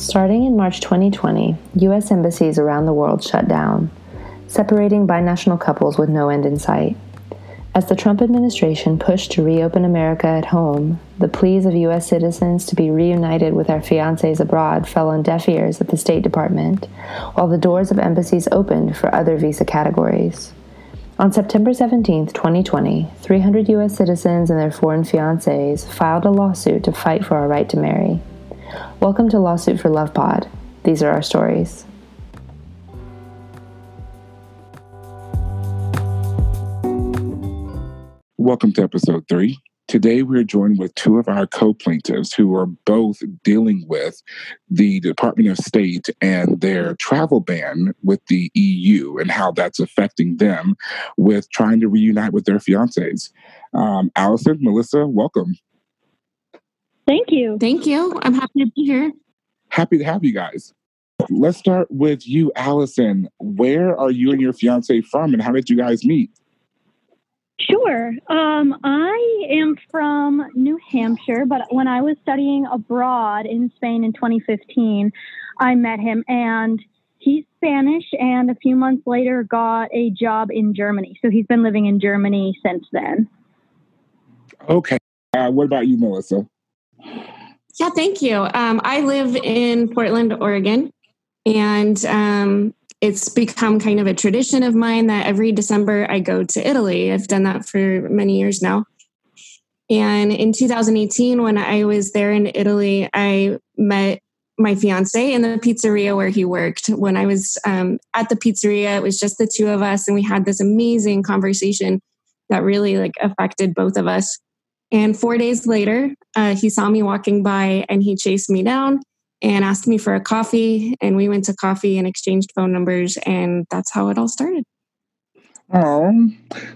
Starting in March 2020, U.S. embassies around the world shut down, separating binational couples with no end in sight. As the Trump administration pushed to reopen America at home, the pleas of U.S. citizens to be reunited with our fiancés abroad fell on deaf ears at the State Department, while the doors of embassies opened for other visa categories. On September 17, 2020, 300 U.S. citizens and their foreign fiancés filed a lawsuit to fight for our right to marry. Welcome to Lawsuit for Love Pod. These are our stories. Welcome to episode three. Today, we're joined with two of our co plaintiffs who are both dealing with the Department of State and their travel ban with the EU and how that's affecting them with trying to reunite with their fiancés. Um, Allison, Melissa, welcome. Thank you. Thank you. I'm happy to be here. Happy to have you guys. Let's start with you, Allison. Where are you and your fiance from, and how did you guys meet? Sure. Um, I am from New Hampshire, but when I was studying abroad in Spain in 2015, I met him, and he's Spanish, and a few months later got a job in Germany. So he's been living in Germany since then. Okay. Uh, what about you, Melissa? Yeah, thank you. Um, I live in Portland, Oregon, and um, it's become kind of a tradition of mine that every December I go to Italy. I've done that for many years now. And in 2018, when I was there in Italy, I met my fiance in the pizzeria where he worked. When I was um, at the pizzeria, it was just the two of us, and we had this amazing conversation that really like affected both of us. And four days later, uh, he saw me walking by and he chased me down and asked me for a coffee. And we went to coffee and exchanged phone numbers. And that's how it all started. Oh,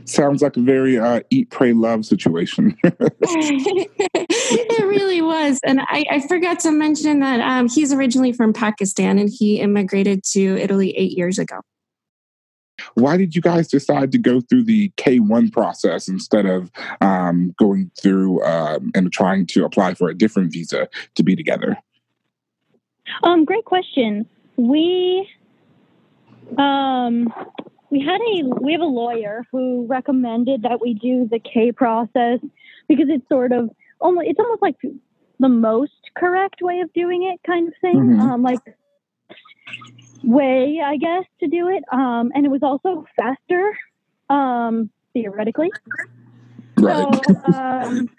sounds like a very uh, eat, pray, love situation. it really was. And I, I, forgot to mention that um, he's originally from Pakistan and he immigrated to Italy eight years ago. Why did you guys decide to go through the K1 process instead of um, going through um, and trying to apply for a different visa to be together? Um, great question. We um, we had a we have a lawyer who recommended that we do the K process because it's sort of almost it's almost like the most correct way of doing it, kind of thing. Mm-hmm. Um, like way, I guess, to do it. Um, and it was also faster, um, theoretically. Right. So, um,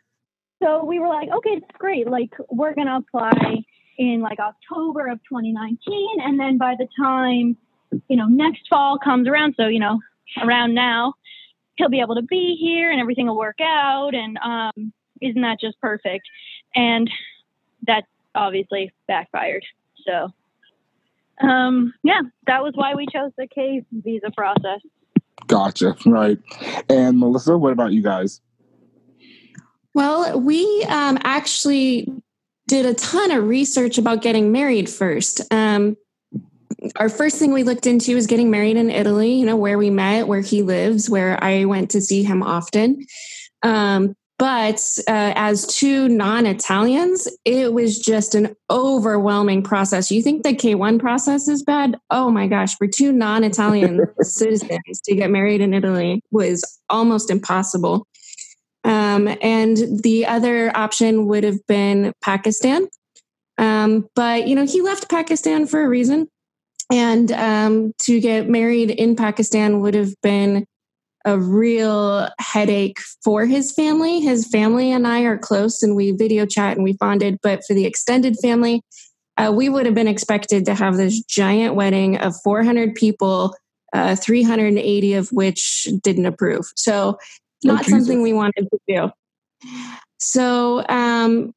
so we were like, okay, that's great. Like, we're going to apply in like October of 2019. And then by the time, you know, next fall comes around, so, you know, around now, he'll be able to be here and everything will work out. And um, isn't that just perfect? And that obviously backfired. So um, yeah, that was why we chose the K visa process. Gotcha. Right. And Melissa, what about you guys? Well, we um, actually did a ton of research about getting married first. Um, our first thing we looked into was getting married in Italy, you know, where we met, where he lives, where I went to see him often. Um, but uh, as two non Italians, it was just an overwhelming process. You think the K1 process is bad? Oh my gosh, for two non Italian citizens to get married in Italy was almost impossible. Um, and the other option would have been Pakistan. Um, but, you know, he left Pakistan for a reason. And um, to get married in Pakistan would have been a real headache for his family. His family and I are close and we video chat and we bonded, but for the extended family, uh, we would have been expected to have this giant wedding of 400 people, uh, 380 of which didn't approve. So, not oh, something we wanted to do. So, um,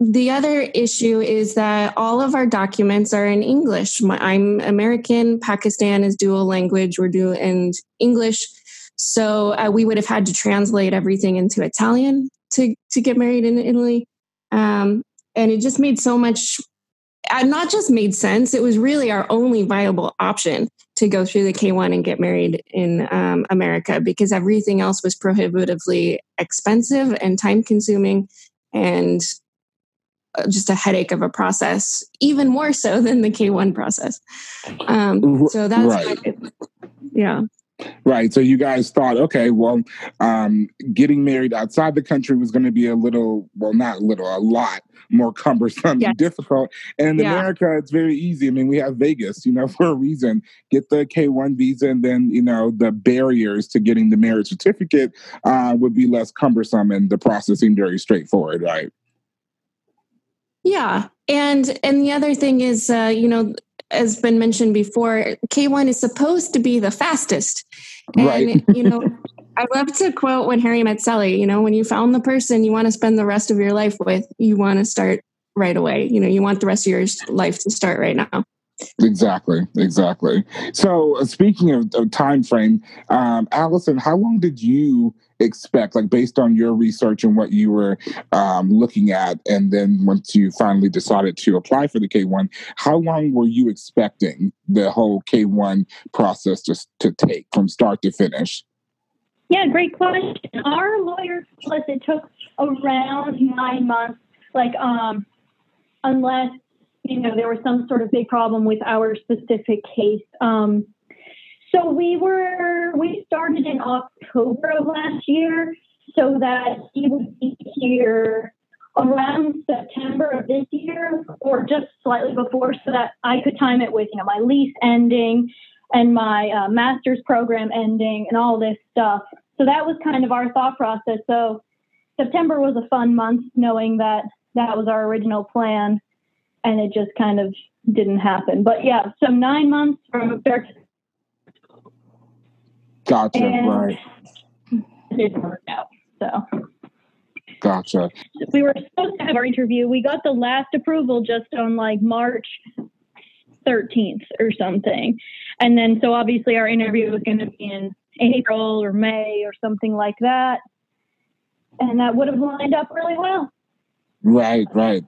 the other issue is that all of our documents are in English. I'm American, Pakistan is dual language, we're dual in English. So uh, we would have had to translate everything into Italian to to get married in Italy, um, and it just made so much. Uh, not just made sense; it was really our only viable option to go through the K one and get married in um, America because everything else was prohibitively expensive and time consuming, and uh, just a headache of a process, even more so than the K1 process. Um, so that's, right. yeah. Right. So you guys thought, okay, well, um, getting married outside the country was going to be a little, well, not a little, a lot more cumbersome yes. and difficult. And in yeah. America, it's very easy. I mean, we have Vegas, you know, for a reason. Get the K 1 visa, and then, you know, the barriers to getting the marriage certificate uh, would be less cumbersome and the process seemed very straightforward, right? Yeah. And and the other thing is uh, you know has been mentioned before, K1 is supposed to be the fastest. And, right. you know, I love to quote when Harry met Sally, you know, when you found the person you want to spend the rest of your life with, you want to start right away. You know, you want the rest of your life to start right now. Exactly, exactly. So, uh, speaking of, of time frame, um, Allison, how long did you expect, like based on your research and what you were um, looking at, and then once you finally decided to apply for the K one, how long were you expecting the whole K one process to to take from start to finish? Yeah, great question. Our lawyer told us it took around nine months, like um, unless you know, there was some sort of big problem with our specific case. Um, so we were, we started in October of last year so that he would be here around September of this year or just slightly before so that I could time it with, you know, my lease ending and my uh, master's program ending and all this stuff. So that was kind of our thought process. So September was a fun month knowing that that was our original plan and it just kind of didn't happen. But yeah, so nine months from start. Gotcha. right. It didn't work out. So. Gotcha. We were supposed to have our interview. We got the last approval just on like March 13th or something. And then, so obviously, our interview was going to be in April or May or something like that. And that would have lined up really well. Right, right,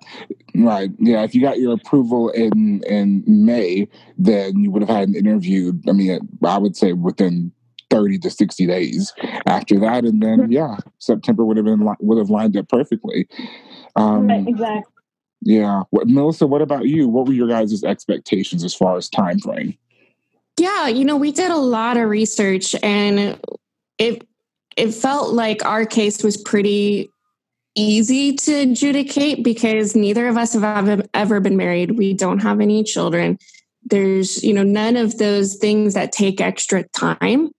right. Yeah, if you got your approval in in May, then you would have had an interview. I mean, I would say within thirty to sixty days after that, and then yeah, September would have been would have lined up perfectly. Um, right, exactly. Yeah, what, Melissa. What about you? What were your guys' expectations as far as time frame? Yeah, you know, we did a lot of research, and it it felt like our case was pretty easy to adjudicate because neither of us have ever been married. We don't have any children. There's, you know, none of those things that take extra time.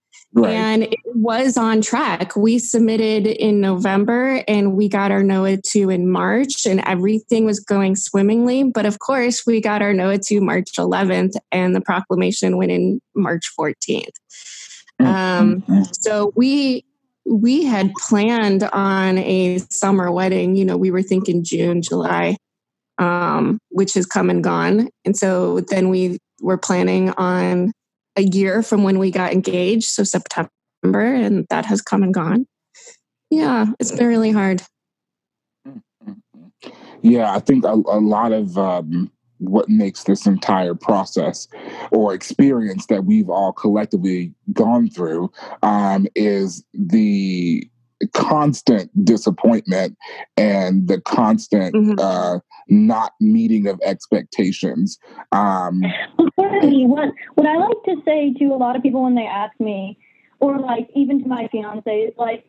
Right. And it was on track. We submitted in November and we got our NOA 2 in March, and everything was going swimmingly. But of course, we got our NOA 2 March 11th, and the proclamation went in March 14th. Mm-hmm. Um, so we we had planned on a summer wedding. You know, we were thinking June, July, um, which has come and gone. And so then we were planning on a year from when we got engaged, so September, and that has come and gone. Yeah, it's been really hard. Yeah, I think a, a lot of um, what makes this entire process or experience that we've all collectively gone through um, is the constant disappointment and the constant mm-hmm. uh, not meeting of expectations. Um, what what I like to say to a lot of people when they ask me, or like even to my fiance, is like,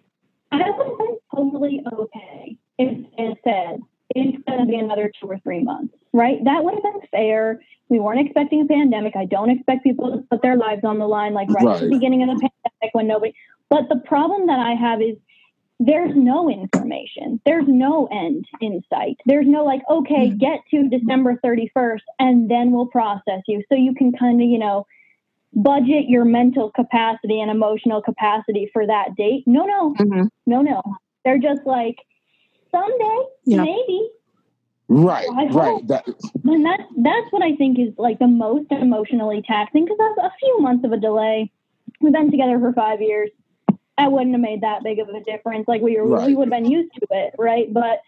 I would be totally okay if it said it's going to be another two or three months, right? That would have been fair. We weren't expecting a pandemic. I don't expect people to put their lives on the line like right, right. at the beginning of the pandemic when nobody. But the problem that I have is there's no information. There's no end in sight. There's no like, okay, mm-hmm. get to December 31st and then we'll process you. So you can kind of, you know, budget your mental capacity and emotional capacity for that date. No, no, mm-hmm. no, no. They're just like, someday, yeah. maybe. Right, right. That, and that's that's what I think is like the most emotionally taxing because that's a few months of a delay. We've been together for five years. I wouldn't have made that big of a difference. Like we were, right. we would have been used to it, right? But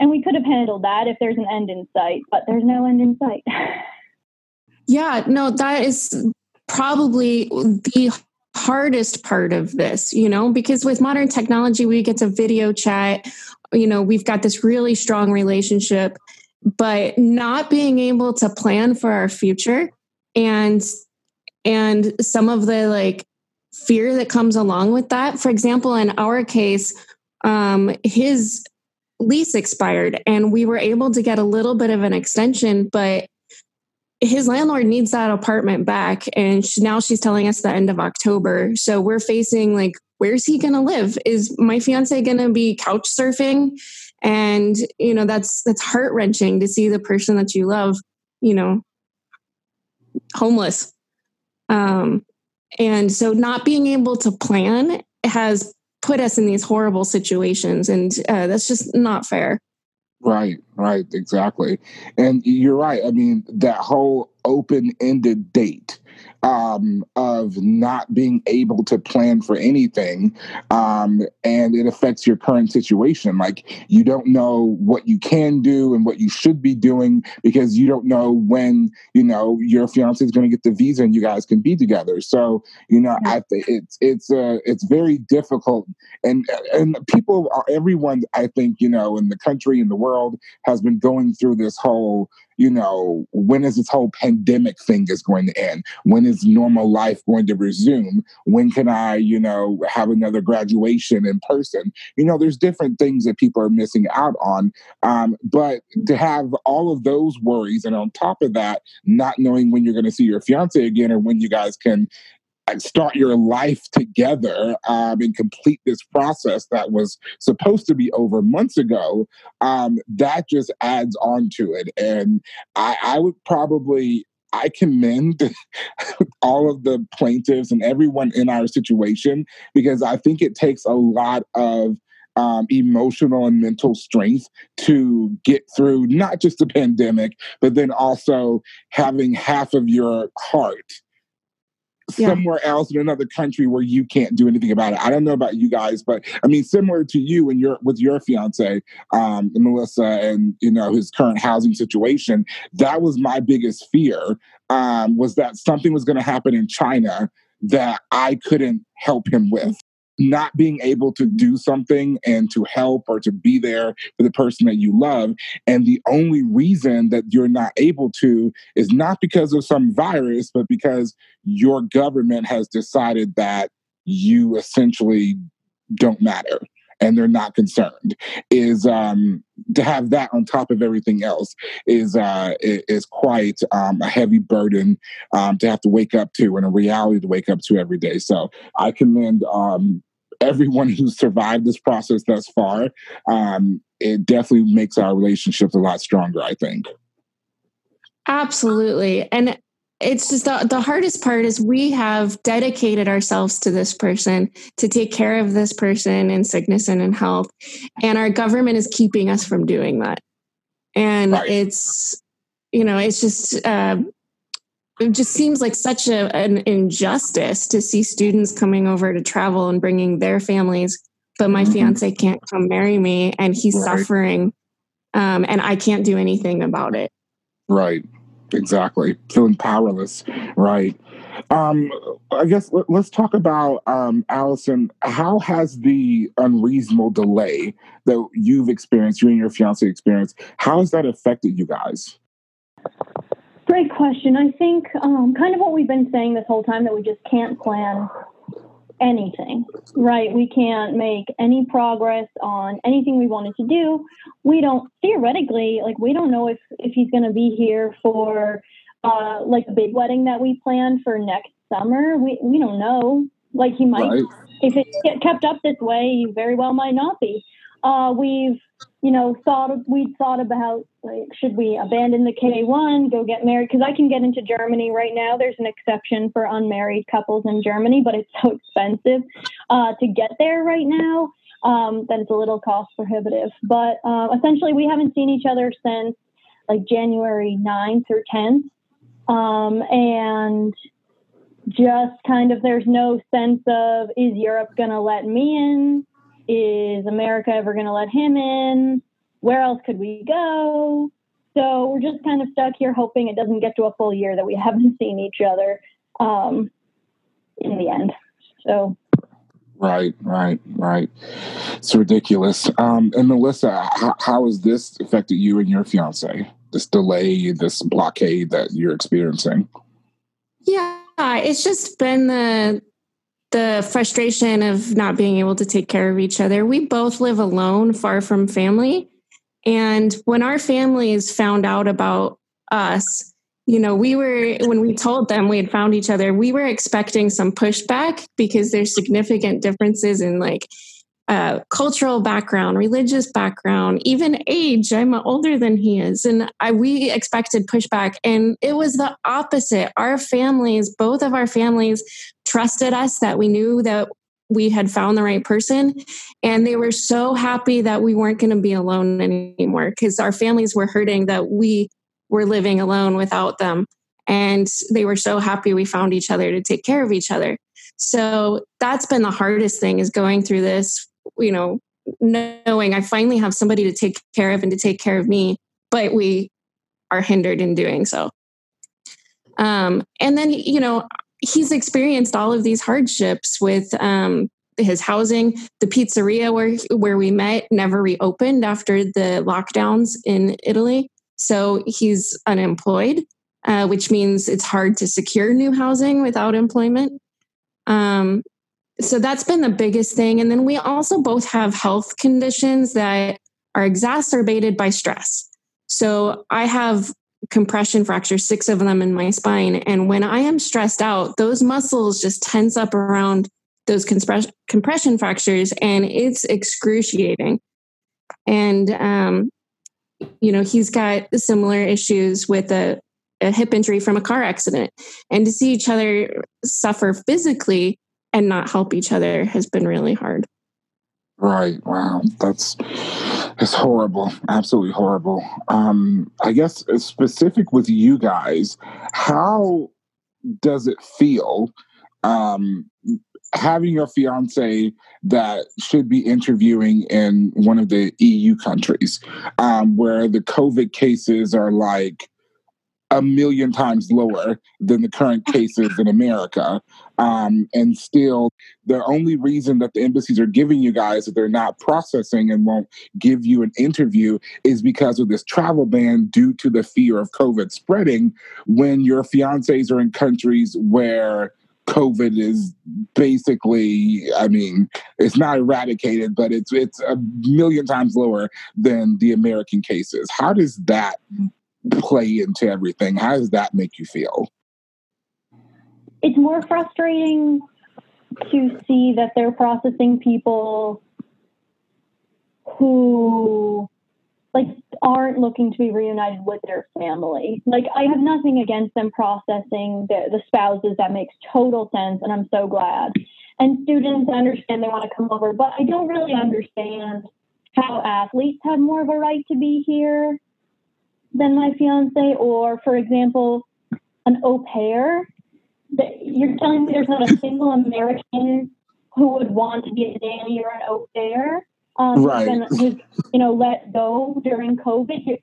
and we could have handled that if there's an end in sight, but there's no end in sight. yeah, no, that is probably the hardest part of this, you know, because with modern technology, we get to video chat you know, we've got this really strong relationship. but not being able to plan for our future and and some of the like fear that comes along with that. For example, in our case, um, his lease expired and we were able to get a little bit of an extension, but his landlord needs that apartment back. And she, now she's telling us the end of October. So we're facing like, where's he going to live? Is my fiance going to be couch surfing? And, you know, that's, that's heart wrenching to see the person that you love, you know, homeless. Um, and so not being able to plan has put us in these horrible situations. And uh, that's just not fair. Right, right, exactly. And you're right. I mean, that whole open ended date um, of not being able to plan for anything. Um, and it affects your current situation. Like you don't know what you can do and what you should be doing because you don't know when, you know, your fiance is going to get the visa and you guys can be together. So, you know, I think it's, it's, uh, it's very difficult. And, and people are, everyone, I think, you know, in the country, in the world has been going through this whole you know, when is this whole pandemic thing is going to end? When is normal life going to resume? When can I, you know, have another graduation in person? You know, there's different things that people are missing out on. Um, but to have all of those worries and on top of that, not knowing when you're going to see your fiance again or when you guys can start your life together um, and complete this process that was supposed to be over months ago, um, that just adds on to it. And I, I would probably I commend all of the plaintiffs and everyone in our situation because I think it takes a lot of um, emotional and mental strength to get through not just the pandemic, but then also having half of your heart yeah. somewhere else in another country where you can't do anything about it. I don't know about you guys, but I mean, similar to you and your with your fiance, um, Melissa, and you know his current housing situation. That was my biggest fear. Um, was that something was going to happen in China that I couldn't help him with not being able to do something and to help or to be there for the person that you love. And the only reason that you're not able to is not because of some virus, but because your government has decided that you essentially don't matter and they're not concerned is um, to have that on top of everything else is uh, is quite um, a heavy burden um, to have to wake up to and a reality to wake up to every day. So I commend um, everyone who's survived this process thus far, um, it definitely makes our relationships a lot stronger, I think. Absolutely. And it's just the, the hardest part is we have dedicated ourselves to this person to take care of this person in sickness and in health. And our government is keeping us from doing that. And right. it's, you know, it's just, uh, it just seems like such a, an injustice to see students coming over to travel and bringing their families but my mm-hmm. fiance can't come marry me and he's right. suffering um, and i can't do anything about it. Right. Exactly. Feeling powerless. Right. Um, i guess let, us talk about um, allison. How has the unreasonable delay that you've experienced you and your fiance experienced how has that affected you guys Great question. I think um, kind of what we've been saying this whole time that we just can't plan anything, right? We can't make any progress on anything we wanted to do. We don't theoretically like we don't know if if he's going to be here for uh, like a big wedding that we planned for next summer. We we don't know. Like he might right. if it kept up this way, he very well might not be. Uh, we've you know, thought we thought about like should we abandon the K one, go get married? Because I can get into Germany right now. There's an exception for unmarried couples in Germany, but it's so expensive uh, to get there right now um, that it's a little cost prohibitive. But uh, essentially, we haven't seen each other since like January 9th or 10th, um, and just kind of there's no sense of is Europe to let me in? Is America ever going to let him in? Where else could we go? So we're just kind of stuck here hoping it doesn't get to a full year that we haven't seen each other um, in the end. So. Right, right, right. It's ridiculous. Um, and Melissa, how, how has this affected you and your fiance? this delay, this blockade that you're experiencing? Yeah, it's just been the the frustration of not being able to take care of each other. We both live alone, far from family. And when our families found out about us, you know, we were, when we told them we had found each other, we were expecting some pushback because there's significant differences in like uh, cultural background, religious background, even age. I'm older than he is. And I, we expected pushback. And it was the opposite. Our families, both of our families, trusted us that we knew that we had found the right person. And they were so happy that we weren't going to be alone anymore because our families were hurting that we were living alone without them. And they were so happy we found each other to take care of each other. So that's been the hardest thing is going through this you know, knowing I finally have somebody to take care of and to take care of me, but we are hindered in doing so. Um, and then, you know, he's experienced all of these hardships with um, his housing. The pizzeria where where we met never reopened after the lockdowns in Italy, so he's unemployed, uh, which means it's hard to secure new housing without employment. Um, so that's been the biggest thing. And then we also both have health conditions that are exacerbated by stress. So I have compression fractures, six of them in my spine. And when I am stressed out, those muscles just tense up around those compression fractures and it's excruciating. And, um, you know, he's got similar issues with a, a hip injury from a car accident. And to see each other suffer physically and not help each other has been really hard. Right. Wow. That's it's horrible. Absolutely horrible. Um, I guess specific with you guys, how does it feel um, having your fiance that should be interviewing in one of the EU countries um, where the COVID cases are like a million times lower than the current cases in America. Um, and still, the only reason that the embassies are giving you guys that they're not processing and won't give you an interview is because of this travel ban due to the fear of COVID spreading when your fiancés are in countries where COVID is basically, I mean, it's not eradicated, but it's it's a million times lower than the American cases. How does that play into everything. How does that make you feel? It's more frustrating to see that they're processing people who like aren't looking to be reunited with their family. Like I have nothing against them processing the, the spouses. That makes total sense and I'm so glad. And students understand they want to come over, but I don't really understand how athletes have more of a right to be here than my fiance, or for example, an au pair. You're telling me there's not a single American who would want to be a nanny or an au pair, um, right? Who's, you know, let go during COVID.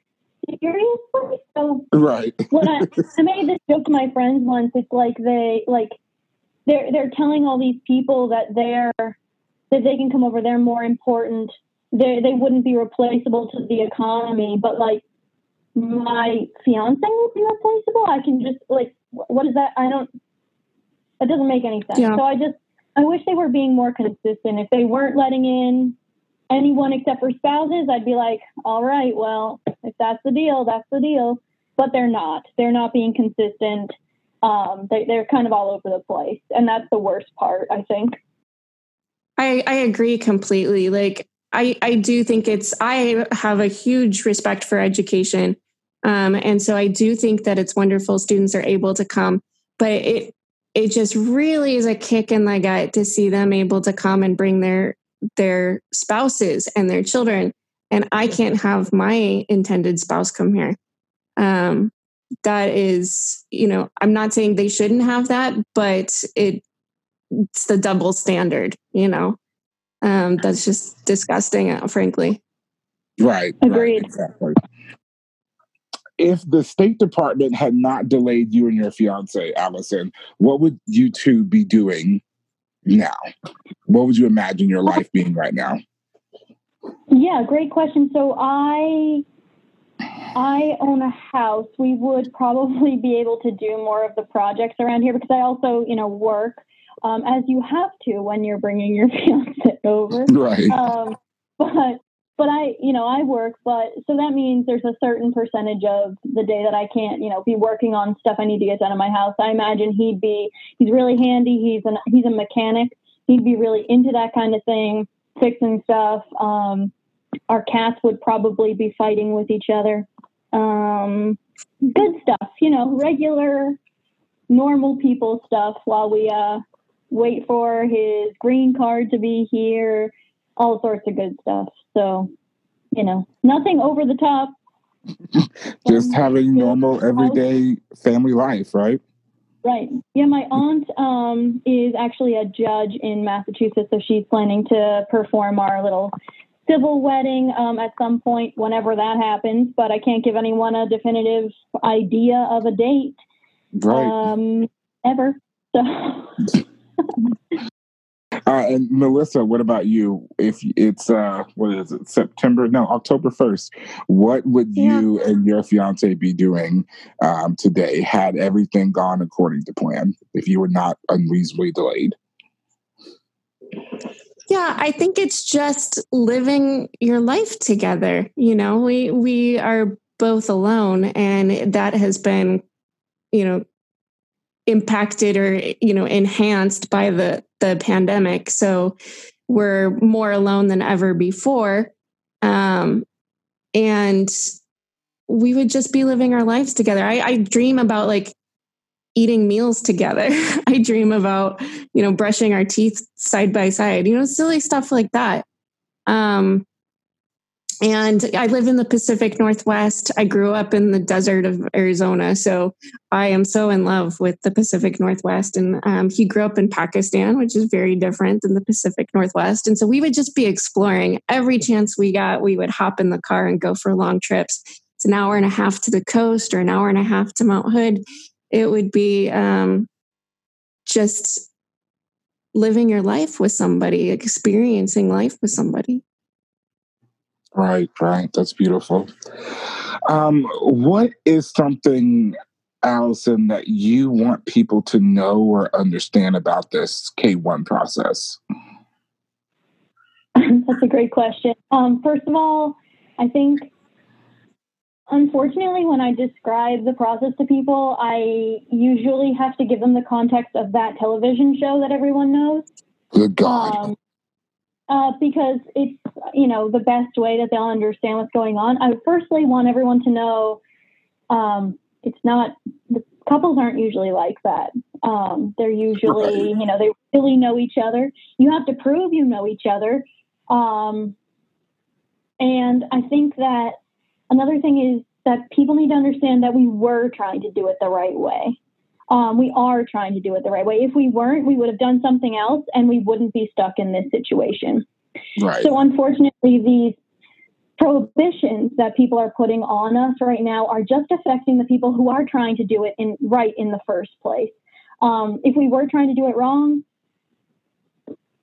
Seriously? So, right. when I, I made this joke to my friends once, it's like they like they're they're telling all these people that they're that they can come over. They're more important. They they wouldn't be replaceable to the economy, but like my fiance will be replaceable. I can just like, what is that? I don't. That doesn't make any sense. Yeah. So I just, I wish they were being more consistent. If they weren't letting in anyone except for spouses, I'd be like, all right, well, if that's the deal, that's the deal. But they're not. They're not being consistent. Um, they, they're kind of all over the place, and that's the worst part, I think. I, I agree completely. Like I, I do think it's I have a huge respect for education um, and so I do think that it's wonderful students are able to come, but it it just really is a kick in the gut to see them able to come and bring their their spouses and their children. And I can't have my intended spouse come here. Um, that is, you know, I'm not saying they shouldn't have that, but it it's the double standard, you know. Um, that's just disgusting, uh, frankly. Right. Agreed. Right, exactly if the State Department had not delayed you and your fiance, Allison, what would you two be doing now? What would you imagine your life being right now? Yeah, great question. So I I own a house, we would probably be able to do more of the projects around here because I also, you know, work um, as you have to when you're bringing your fiance over. Right. Um, but but I, you know, I work, but so that means there's a certain percentage of the day that I can't, you know, be working on stuff I need to get done in my house. I imagine he'd be, he's really handy. He's an, he's a mechanic. He'd be really into that kind of thing, fixing stuff. Um, our cats would probably be fighting with each other. Um, good stuff, you know, regular, normal people stuff while we uh, wait for his green card to be here, all sorts of good stuff. So, you know, nothing over the top. Just having normal, everyday family life, right? Right. Yeah, my aunt um, is actually a judge in Massachusetts, so she's planning to perform our little civil wedding um, at some point whenever that happens. But I can't give anyone a definitive idea of a date. Right. Um, ever. So. And Melissa, what about you? If it's uh, what is it, September? No, October first. What would yeah. you and your fiance be doing um, today had everything gone according to plan? If you were not unreasonably delayed. Yeah, I think it's just living your life together. You know, we we are both alone, and that has been, you know, impacted or you know enhanced by the the pandemic. So we're more alone than ever before. Um and we would just be living our lives together. I, I dream about like eating meals together. I dream about you know brushing our teeth side by side you know silly stuff like that. Um and I live in the Pacific Northwest. I grew up in the desert of Arizona. So I am so in love with the Pacific Northwest. And um, he grew up in Pakistan, which is very different than the Pacific Northwest. And so we would just be exploring every chance we got. We would hop in the car and go for long trips. It's an hour and a half to the coast or an hour and a half to Mount Hood. It would be um, just living your life with somebody, experiencing life with somebody. Right, right. That's beautiful. Um, what is something, Allison, that you want people to know or understand about this K1 process? That's a great question. Um, first of all, I think unfortunately, when I describe the process to people, I usually have to give them the context of that television show that everyone knows. Good God. Um, uh, because it's you know the best way that they'll understand what's going on. I firstly want everyone to know um, it's not the couples aren't usually like that. Um, they're usually you know they really know each other. You have to prove you know each other, um, and I think that another thing is that people need to understand that we were trying to do it the right way um, we are trying to do it the right way. If we weren't, we would have done something else and we wouldn't be stuck in this situation. Right. So, unfortunately, these prohibitions that people are putting on us right now are just affecting the people who are trying to do it in right in the first place. Um, if we were trying to do it wrong,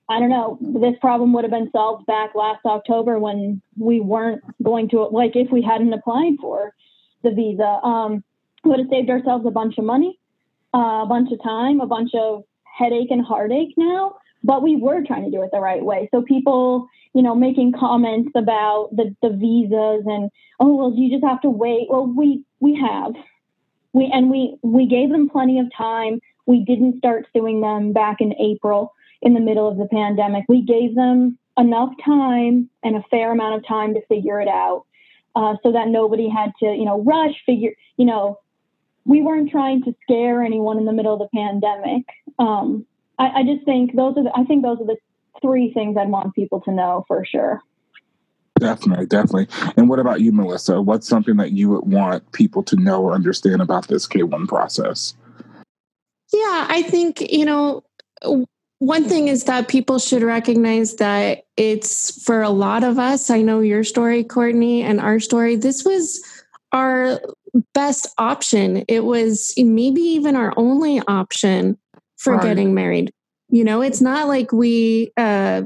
I don't know, this problem would have been solved back last October when we weren't going to, like, if we hadn't applied for the visa. Um, would have saved ourselves a bunch of money a bunch of time, a bunch of headache and heartache now, but we were trying to do it the right way. So people, you know, making comments about the, the visas and, oh, well, you just have to wait. Well, we, we have. We, and we, we gave them plenty of time. We didn't start suing them back in April in the middle of the pandemic. We gave them enough time and a fair amount of time to figure it out uh, so that nobody had to, you know, rush, figure, you know, we weren't trying to scare anyone in the middle of the pandemic. Um, I, I, just think those are the, I think those are the three things I'd want people to know for sure. Definitely, definitely. And what about you, Melissa? What's something that you would want people to know or understand about this K1 process? Yeah, I think, you know, one thing is that people should recognize that it's for a lot of us. I know your story, Courtney, and our story. This was our best option. It was maybe even our only option for right. getting married. You know, it's not like we uh,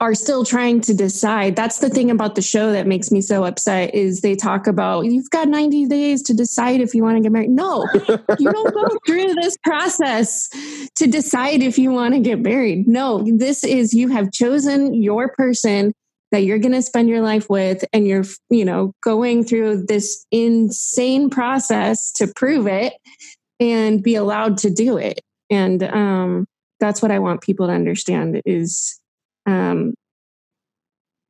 are still trying to decide. That's the thing about the show that makes me so upset is they talk about you've got 90 days to decide if you want to get married. No, you don't go through this process to decide if you want to get married. No, this is you have chosen your person that you're going to spend your life with and you're, you know, going through this insane process to prove it and be allowed to do it. And um that's what I want people to understand is um,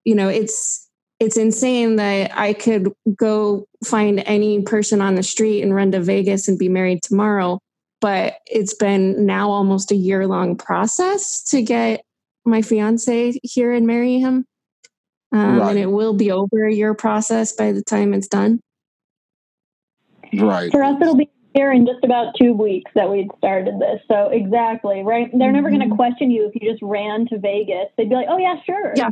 you know, it's it's insane that I could go find any person on the street and run to Vegas and be married tomorrow. But it's been now almost a year long process to get my fiance here and marry him. Um, right. And it will be over a year process by the time it's done. Right. For us, it'll be here in just about two weeks that we'd started this. So exactly, right? They're never going to mm-hmm. question you if you just ran to Vegas. They'd be like, "Oh yeah, sure." Yeah.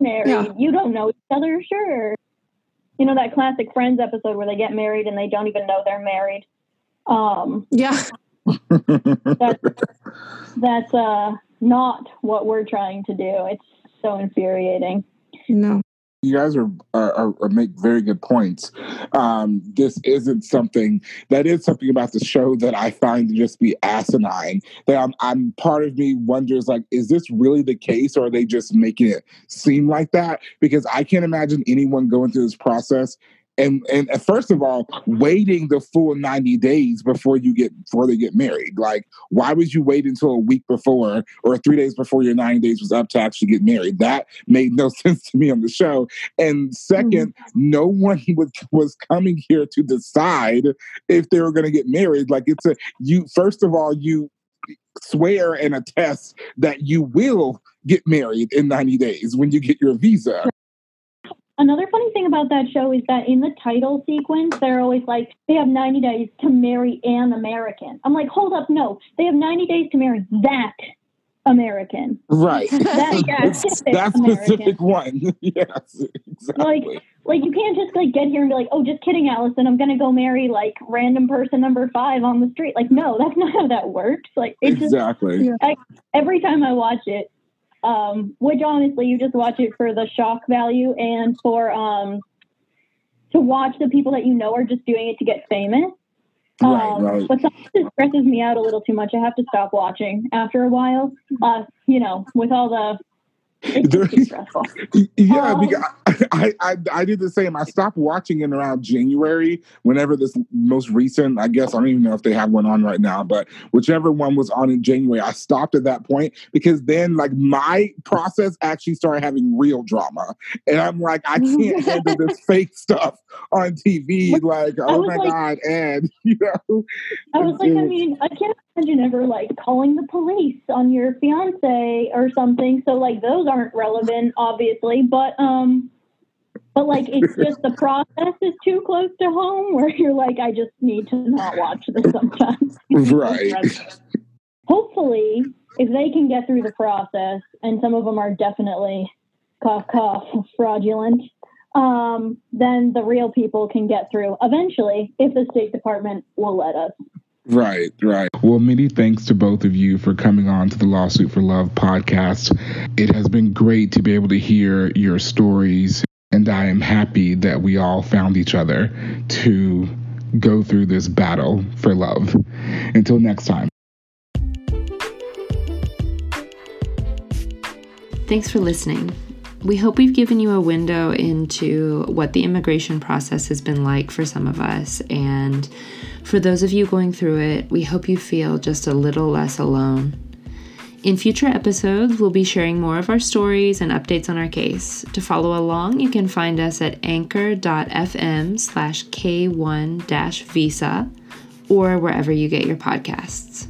Married. Yeah. You don't know each other, sure. You know that classic Friends episode where they get married and they don't even know they're married. Um, yeah. that's that's uh not what we're trying to do. It's so infuriating. No you guys are, are, are, make very good points. Um, this isn't something that is something about the show that I find to just be asinine. That I'm, I'm part of me wonders like, is this really the case, or are they just making it seem like that? Because I can't imagine anyone going through this process and and first of all, waiting the full ninety days before you get before they get married. Like, why would you wait until a week before or three days before your ninety days was up to actually get married? That made no sense to me on the show. And 2nd mm-hmm. no one was was coming here to decide if they were going to get married. Like, it's a you. First of all, you swear and attest that you will get married in 90 days when you get your visa. Another funny thing about that show is that in the title sequence, they're always like, they have 90 days to marry an American. I'm like, hold up, no. They have 90 days to marry that American. Right. That, specific one. yes, exactly. Like, like you can't just like get here and be like, oh, just kidding, Allison. I'm gonna go marry like random person number five on the street. Like, no, that's not how that works. Like, it's exactly. Just, I, every time I watch it, um, which honestly you just watch it for the shock value and for um, to watch the people that you know are just doing it to get famous. Right, um, right. But sometimes stresses me out a little too much. I have to stop watching after a while. Uh, you know, with all the stressful. yeah, um, because I, I, I did the same. I stopped watching it around January. Whenever this most recent, I guess I don't even know if they have one on right now, but whichever one was on in January, I stopped at that point because then like my process actually started having real drama, and I'm like, I can't handle this fake stuff on TV. Like, oh my like, god, and you know, I was like, I mean, I can't imagine ever like calling the police on your fiance or something. So like those aren't relevant, obviously, but um, but like it's just the process is too close to home where you're like, I just need to not watch this sometimes. right. Hopefully, if they can get through the process, and some of them are definitely cough cough fraudulent, um, then the real people can get through eventually if the State Department will let us. Right, right. Well, many thanks to both of you for coming on to the Lawsuit for Love podcast. It has been great to be able to hear your stories, and I am happy that we all found each other to go through this battle for love. Until next time. Thanks for listening. We hope we've given you a window into what the immigration process has been like for some of us and for those of you going through it, we hope you feel just a little less alone. In future episodes, we'll be sharing more of our stories and updates on our case. To follow along, you can find us at anchor.fm slash K1 visa or wherever you get your podcasts.